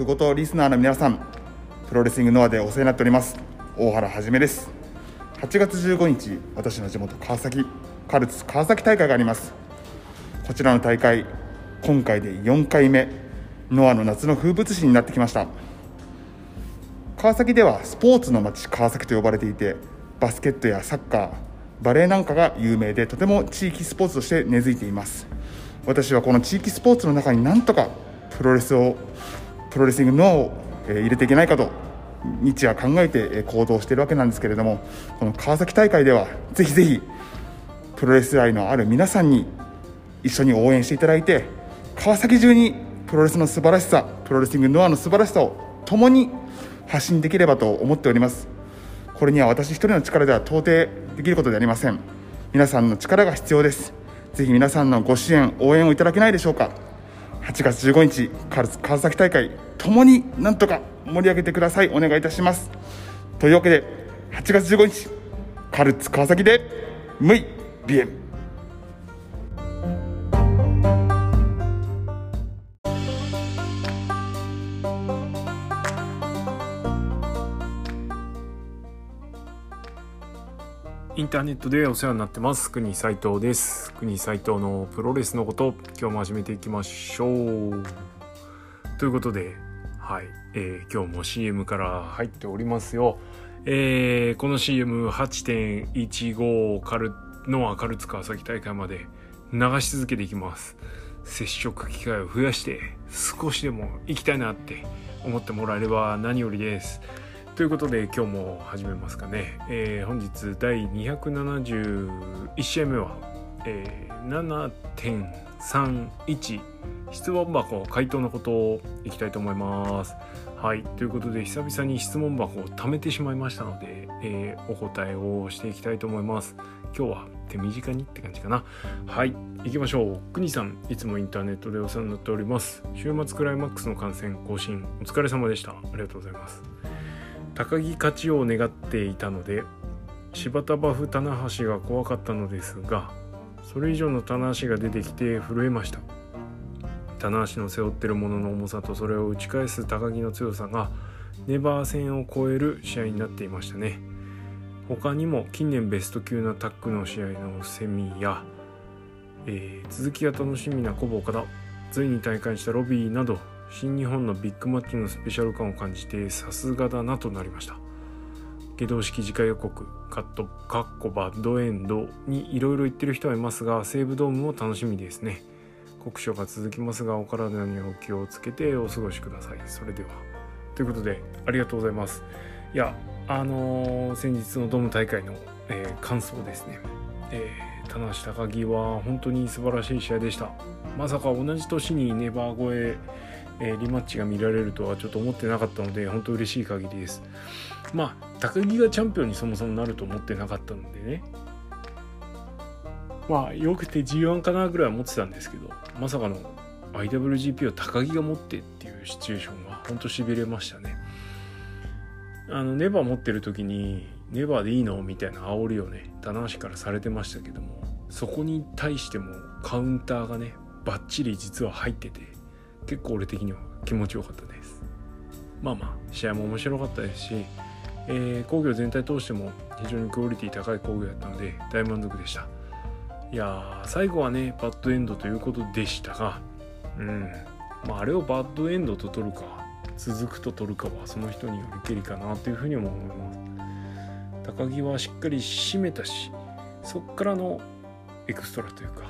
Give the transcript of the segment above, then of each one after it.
プごとリスナーの皆さんプロレスリングノアでお世話になっております大原はじめです。8月15日私の地元川崎カルツ川崎大会があります。こちらの大会今回で4回目ノアの夏の風物詩になってきました。川崎ではスポーツの街川崎と呼ばれていてバスケットやサッカーバレーなんかが有名でとても地域スポーツとして根付いています。私はこの地域スポーツの中になんとかプロレスをプロレスリングノアを入れていけないかと日夜考えて行動しているわけなんですけれどもこの川崎大会ではぜひぜひプロレス愛のある皆さんに一緒に応援していただいて川崎中にプロレスの素晴らしさプロレスリングノアの素晴らしさを共に発信できればと思っております。これには私一人の力では到底できることでありません。皆さんの力が必要です。ぜひ皆さんのご支援応援をいただけないでしょうか。8月15日川崎大会ともになんとか盛り上げてください。お願いいたします。というわけで8月15日カルツ川崎でムイビエン。インターネットでお世話になってます。国斉藤です。国斉藤のプロレスのこと今日も始めていきましょう。ということではい、えー、今日も CM から入っておりますよ。えー、この CM8.15 カルノアカルツ川崎大会まで流し続けていきます。接触機会を増やして少しでも行きたいなって思ってもらえれば何よりです。ということで今日も始めますかね、えー、本日第271試合目は、えー、7.31質問箱回答のことをいきたいと思います。はいということで久々に質問箱を貯めてしまいましたので、えー、お答えをしていきたいと思います。今日は手短にって感じかな。はい行きましょう。国さんいつもインターネットでお世話になっております。週末クライマックスの観戦更新お疲れ様でした。ありがとうございます。高木勝ちを願っていたので柴田バフ棚橋が怖かったのですがそれ以上の棚橋が出てきて震えました。棚橋の背負ってるものの重さとそれを打ち返す高木の強さがネバー戦を超える試合になっていましたね。他にも近年ベスト級なタッグの試合のセミや、えー、続きが楽しみなコボ岡田ついに大会したロビーなど新日本のビッグマッチのスペシャル感を感じてさすがだなとなりました。下道式次回予告カットカッコバッドエンドにいろいろ言ってる人はいますが西武ドームも楽しみですね。酷暑が続きますがお体にお気をつけてお過ごしください。それでは。ということでありがとうございます。いやあのー、先日のドーム大会の、えー、感想ですね、えー、田無高木は本当に素晴らしい試合でした。まさか同じ年にネバー越ええー、リマッチが見られるとはちょっと思ってなかったので本当嬉しい限りです。まあ高木がチャンピオンにそもそもなると思ってなかったのでね。まあよくて G1 かなぐらいは思ってたんですけどまさかの IWGP を高木が持ってっていうシチュエーションが本当しびれましたね。あのネバー持ってる時にネバーでいいのみたいな煽りをね棚橋からされてましたけどもそこに対してもカウンターがねバッチリ実は入ってて結構俺的には気持ちよかったです。まあまあ試合も面白かったですし、えー、工業全体通しても非常にクオリティ高い工業だったので大満足でした。いや最後はねバッドエンドということでしたがうん。まああれをバッドエンドと取るか続くと取るかはその人によりけりかなというふうにも思います。高木はしっかり締めたしそっからのエクストラというか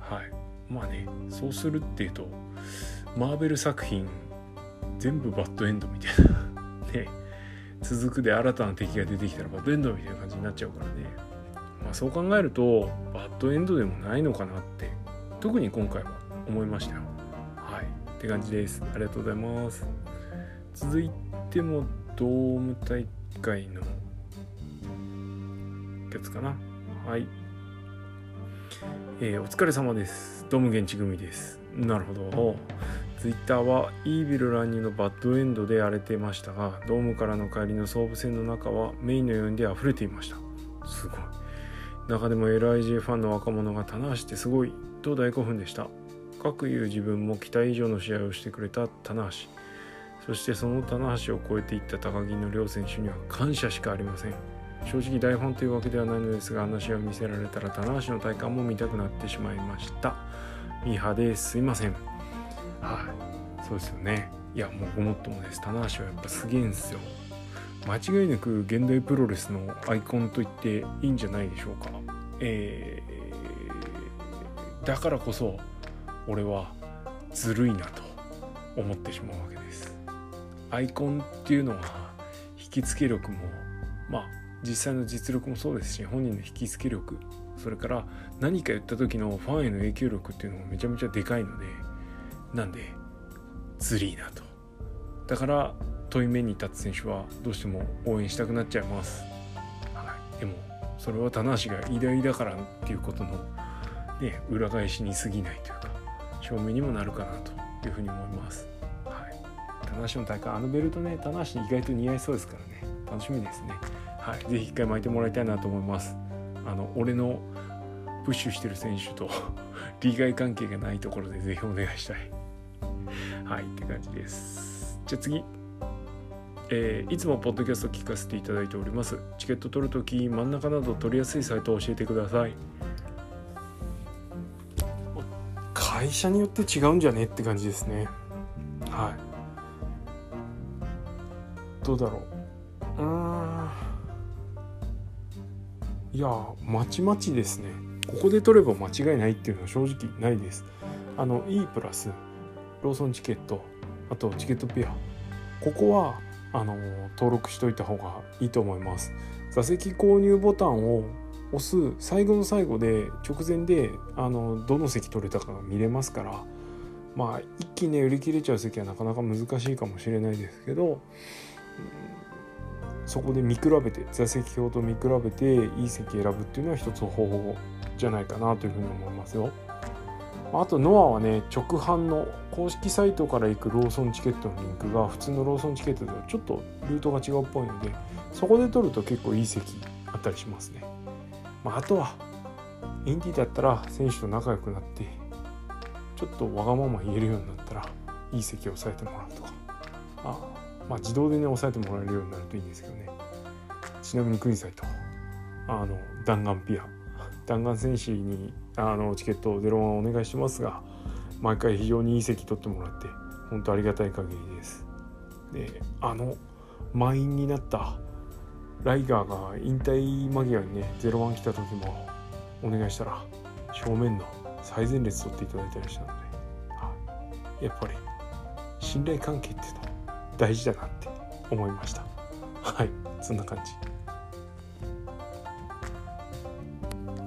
はい。まあねそうするっていうとマーベル作品全部バッドエンドみたいな。ね続くで新たな敵が出てきたらバッドエンドみたいな感じになっちゃうからね。まあそう考えるとバッドエンドでもないのかなって特に今回は思いましたよ。はい。って感じです。ありがとうございます。続いてもドーム大会のやつかな。はい。えー、お疲れ様です。ドーム現地組です。なるほど。ツイッターはイービル乱入のバッドエンドで荒れていましたがドームからの帰りの総武線の中はメインのようにで溢れていました。すごい。中でも LIJ ファンの若者が棚橋ってすごい。と大興奮でした。各いう自分も期待以上の試合をしてくれた棚橋。そしてその棚橋を超えていった高木の両選手には感謝しかありません。正直大ファンというわけではないのですが話を見せられたら棚橋の体感も見たくなってしまいました。ミーハーですいません。はい。そうですよね。いやもうごもっともです棚橋はやっぱすげえんすよ。間違いなく現代プロレスのアイコンと言っていいんじゃないでしょうか。えー、だからこそ俺はずるいなと思ってしまうわけです。アイコンっていうのは引き付け力もまあ実際の実力もそうですし本人の引き付け力それから何か言った時のファンへの影響力っていうのもめちゃめちゃでかいのでなんでずりーなと。だから遠い目に立つ選手はどうしても応援したくなっちゃいます、はい、でもそれは棚橋が偉大だからっていうことの、ね、裏返しに過ぎないというか証明にもなるかなというふうに思います、はい、棚橋の大会あのベルトね棚橋に意外と似合いそうですからね。楽しみですね。はい、ぜひ一回巻いてもらいたいなと思います。あの俺のプッシュしてる選手と 利害関係がないところでぜひお願いしたい。はいって感じです。じゃあ次。えー、いつもポッドキャスト聞かせていただいております。チケット取るとき真ん中など取りやすいサイトを教えてください。会社によって違うんじゃね？って感じですね。はい。どうだろう？いやまちまちですね。ここで取れば間違いないっていうのは正直ないです。あの E プラスローソンチケットあとチケットピア。ここはあの登録しといた方がいいと思います。座席購入ボタンを押す最後の最後で直前であのどの席取れたかが見れますからまあ一気にね売り切れちゃう席はなかなか難しいかもしれないですけど、そこで見比べて座席表と見比べていい席選ぶっていうのは一つ方法じゃないかなというふうに思いますよ。あとノアはね直販の公式サイトから行くローソンチケットのリンクが普通のローソンチケットとはちょっとルートが違うっぽいのでそこで取ると結構いい席あったりしますね。まあ、あとはインディだったら選手と仲良くなってちょっとわがまま言えるようになったらいい席を押さえてもらうとかあまあ、自動でね押さえてもらえるようになるといいんですけどね。ちなみにクイズサイト。あの弾丸ピア。弾丸戦士にあのチケットを01お願いしますが毎回非常にいい席取ってもらって本当ありがたい限りです。であの満員になったライガーが引退間際にね01来た時もお願いしたら正面の最前列取っていただいたりしたのでやっぱり信頼関係って大事だなって思いました。はい。そんな感じ。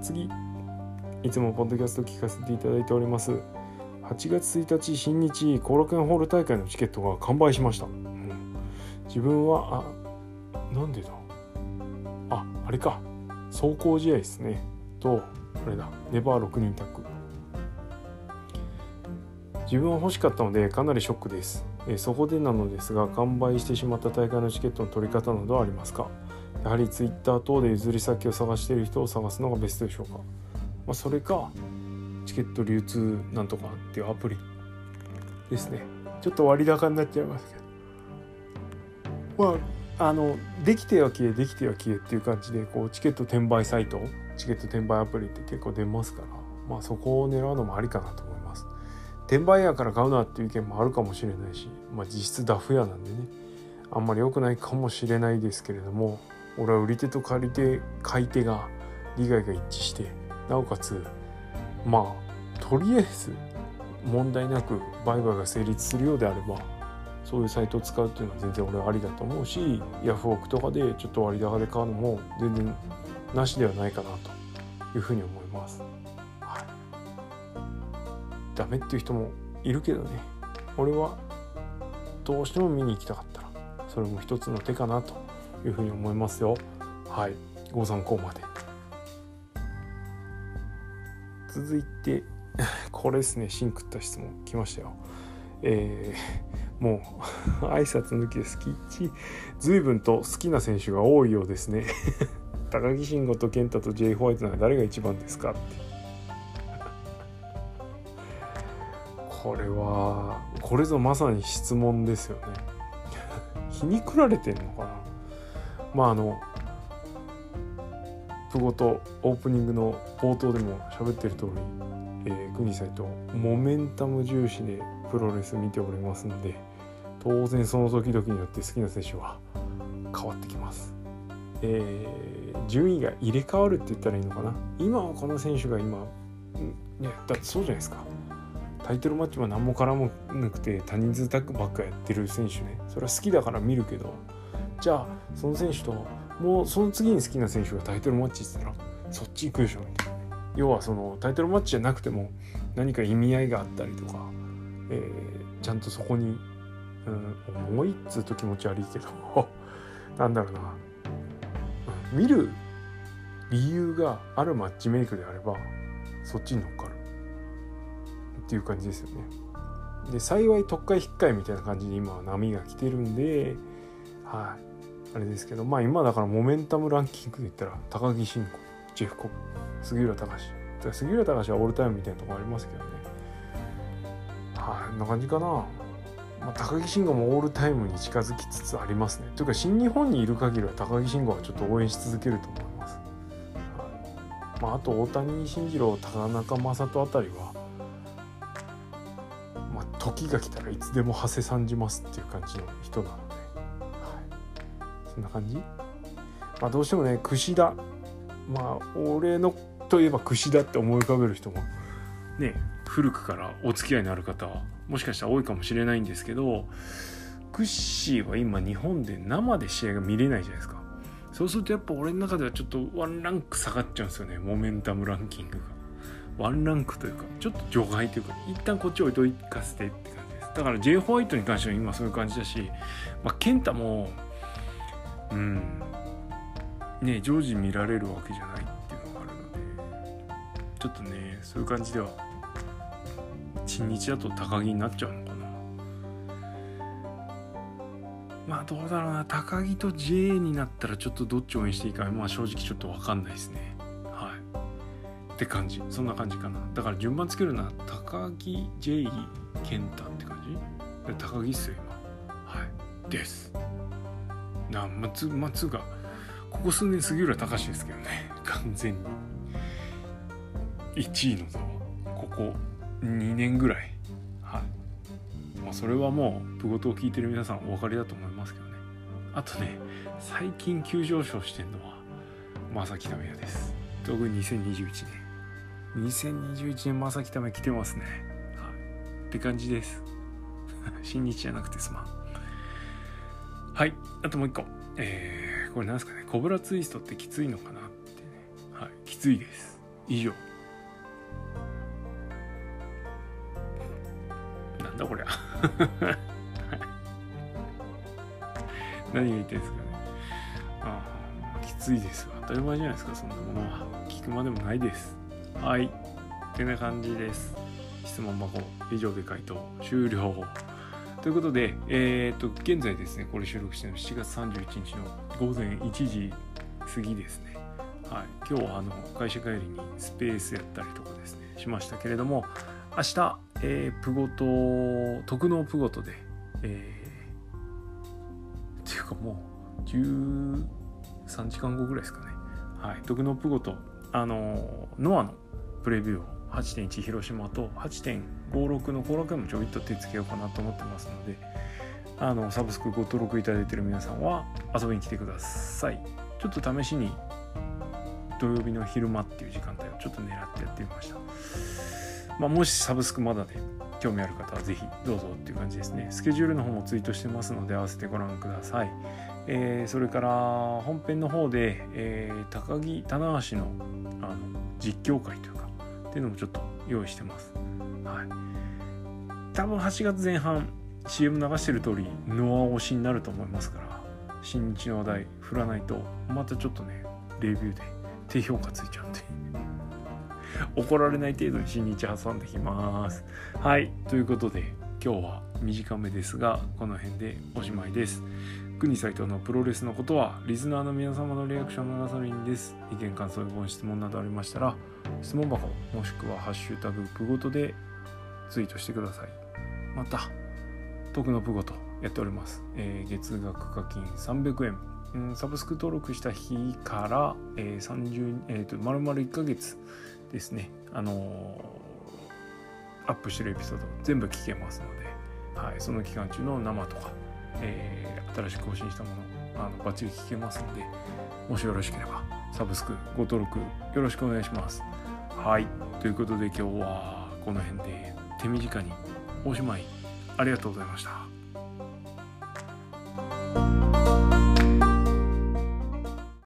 次。いつもポッドキャスト聞かせていただいております。8月1日新日後楽園ホール大会のチケットが完売しました、うん、自分はあなんでだ？ああれか。走行試合ですね。とあれだ。ネバー6人タッグ。自分は欲しかったのでかなりショックです。えそこでなのですが完売してしまった大会のチケットの取り方などはありますか？やはり Twitter 等で譲り先を探している人を探すのがベストでしょうか、まあ、それかチケット流通なんとかっていうアプリですね。ちょっと割高になっちゃいますけど。まああのできては消えできては消えっていう感じでこうチケット転売サイトチケット転売アプリって結構出ますから。まあそこを狙うのもありかなと。思います転売屋から買うなっていう意見もあるかもしれないし、まあ、実質ダフ屋なんでねあんまり良くないかもしれないですけれども俺は売り手と借り手買い手が利害が一致してなおかつまあとりあえず問題なく売買が成立するようであればそういうサイトを使うっていうのは全然俺はありだと思うしヤフオクとかでちょっと割高で買うのも全然なしではないかなというふうに思います。ダメっていう人もいるけどね。俺はどうしても見に行きたかったらそれも一つの手かなというふうに思いますよ。はい。ご参考まで。続いて これですね。シンクった質問来ましたよ。えー、もう 挨拶抜きですき。っち随分と好きな選手が多いようですね。高木慎吾と健太と J ホワイトなら誰が一番ですかって。これはこれぞまさに質問ですよね。皮肉られてんのかな？まああのプゴとオープニングの冒頭でも喋ってる通り、えー、国際とモメンタム重視でプロレス見ておりますので当然その時々によって好きな選手は変わってきます。えー、順位が入れ替わるって言ったらいいのかな？今はこの選手が今、ね、だってそうじゃないですか。タイトルマッチも何も絡まなくて他人数タッグばっかやってる選手ね。それは好きだから見るけどじゃあその選手ともうその次に好きな選手がタイトルマッチって言ったらそっち行くでしょ。みたいな要はそのタイトルマッチじゃなくても何か意味合いがあったりとか、えー、ちゃんとそこに、うん、重いっつうと気持ち悪いけど なんだろうな。見る理由があるマッチメイクであればそっちに乗っかる。っていう感じですよね。で幸い特会引っかえみたいな感じで今は波が来てるんではいあれですけどまあ今だからモメンタムランキングで言ったら高木慎吾ジェフコブ杉浦隆杉浦隆はオールタイムみたいなとこありますけどねはいこんな感じかなまあ、高木慎吾もオールタイムに近づきつつありますね。というか新日本にいる限りは高木慎吾はちょっと応援し続けると思います。はいまあ、あと大谷慎次郎高中正人あたりは、時が来たらいつでも馳せさんじますっていう感じの人なので、はい、そんな感じ？まあどうしてもね櫛田。まあ俺のといえば櫛田って思い浮かべる人もね古くからお付き合いのある方はもしかしたら多いかもしれないんですけどクッシーは今日本で生で試合が見れないじゃないですか。そうするとやっぱ俺の中ではちょっとワンランク下がっちゃうんですよねモメンタムランキングが。ワンランクというかちょっと除外というか一旦こっち置いといかせてって感じです。だから J ホワイトに関しては今そういう感じだしまあ健太もうんね常時見られるわけじゃないっていうのがあるのでちょっとねそういう感じでは新日だと高木になっちゃうのかな。まあどうだろうな。高木と J になったらちょっとどっち応援していいかまあ正直ちょっと分かんないですね。って感じ。そんな感じかな。だから順番つけるのは高木 J 健太って感じ？高木っすよ今。はい。です。な松松がここ数年杉浦隆ですけどね。完全に。1位の座はここ2年ぐらい。はい。まあそれはもうプゴトを聞いてる皆さんお分かりだと思いますけどね。あとね最近急上昇してんのは正木為也です。特に2021年。2021年正木為也来てますね。はい。って感じです。新日じゃなくてすまん。はい。あともう一個。えー、これなんですかね。コブラツイストってきついのかなってね。はい。きついです。以上。だこりゃ。何が言ってんですかね。ああきついです当たり前じゃないですか。そんなものは。聞くまでもないですはい。ってな感じです。質問箱以上で回答終了。ということで、えっ、と、現在ですね、これ収録してるの7月31日の午前1時過ぎですね。はい。今日はあの、会社帰りにスペースやったりとかですね、しましたけれども、明日、えー、プゴト特納プゴトで、えー、っていうかもう13時間後ぐらいですかね。はい。特納プゴトあのノアのプレビューを8.1広島と8.56の後楽園もちょいっと手つけようかなと思ってますのであのサブスクご登録いただいてる皆さんは遊びに来てくださいちょっと試しに土曜日の昼間っていう時間帯をちょっと狙ってやってみましたまあ、もしサブスクまだで興味ある方はぜひどうぞっていう感じですね。スケジュールの方もツイートしてますので合わせてご覧ください。えー、それから本編の方で、えー、高木棚橋のあの実況会というかっていうのもちょっと用意してます。はい、多分8月前半 CM 流してる通りノア推しになると思いますから新日の話題振らないとまたちょっとねレビューで低評価ついちゃうんで 怒られない程度に新日挟んできます。はい。ということで今日は短めですがこの辺でおしまいです。国斎藤のプロレスのことはリスナーの皆様のリアクションのガソリンです。意見感想ご質問などありましたら質問箱もしくはハッシュタグプごとでツイートしてください。また徳のプごとやっております、えー月額課金300円、うん、サブスク登録した日から、えー、30えー、と丸々1ヶ月ですね。あのーアップしてるエピソード全部聞けますので、はい、その期間中の生とか、えー新しく更新したものあのバッチリ聞けますのでもしよろしければサブスクご登録よろしくお願いします。はい。ということで今日はこの辺で手短におしまい。ありがとうございました。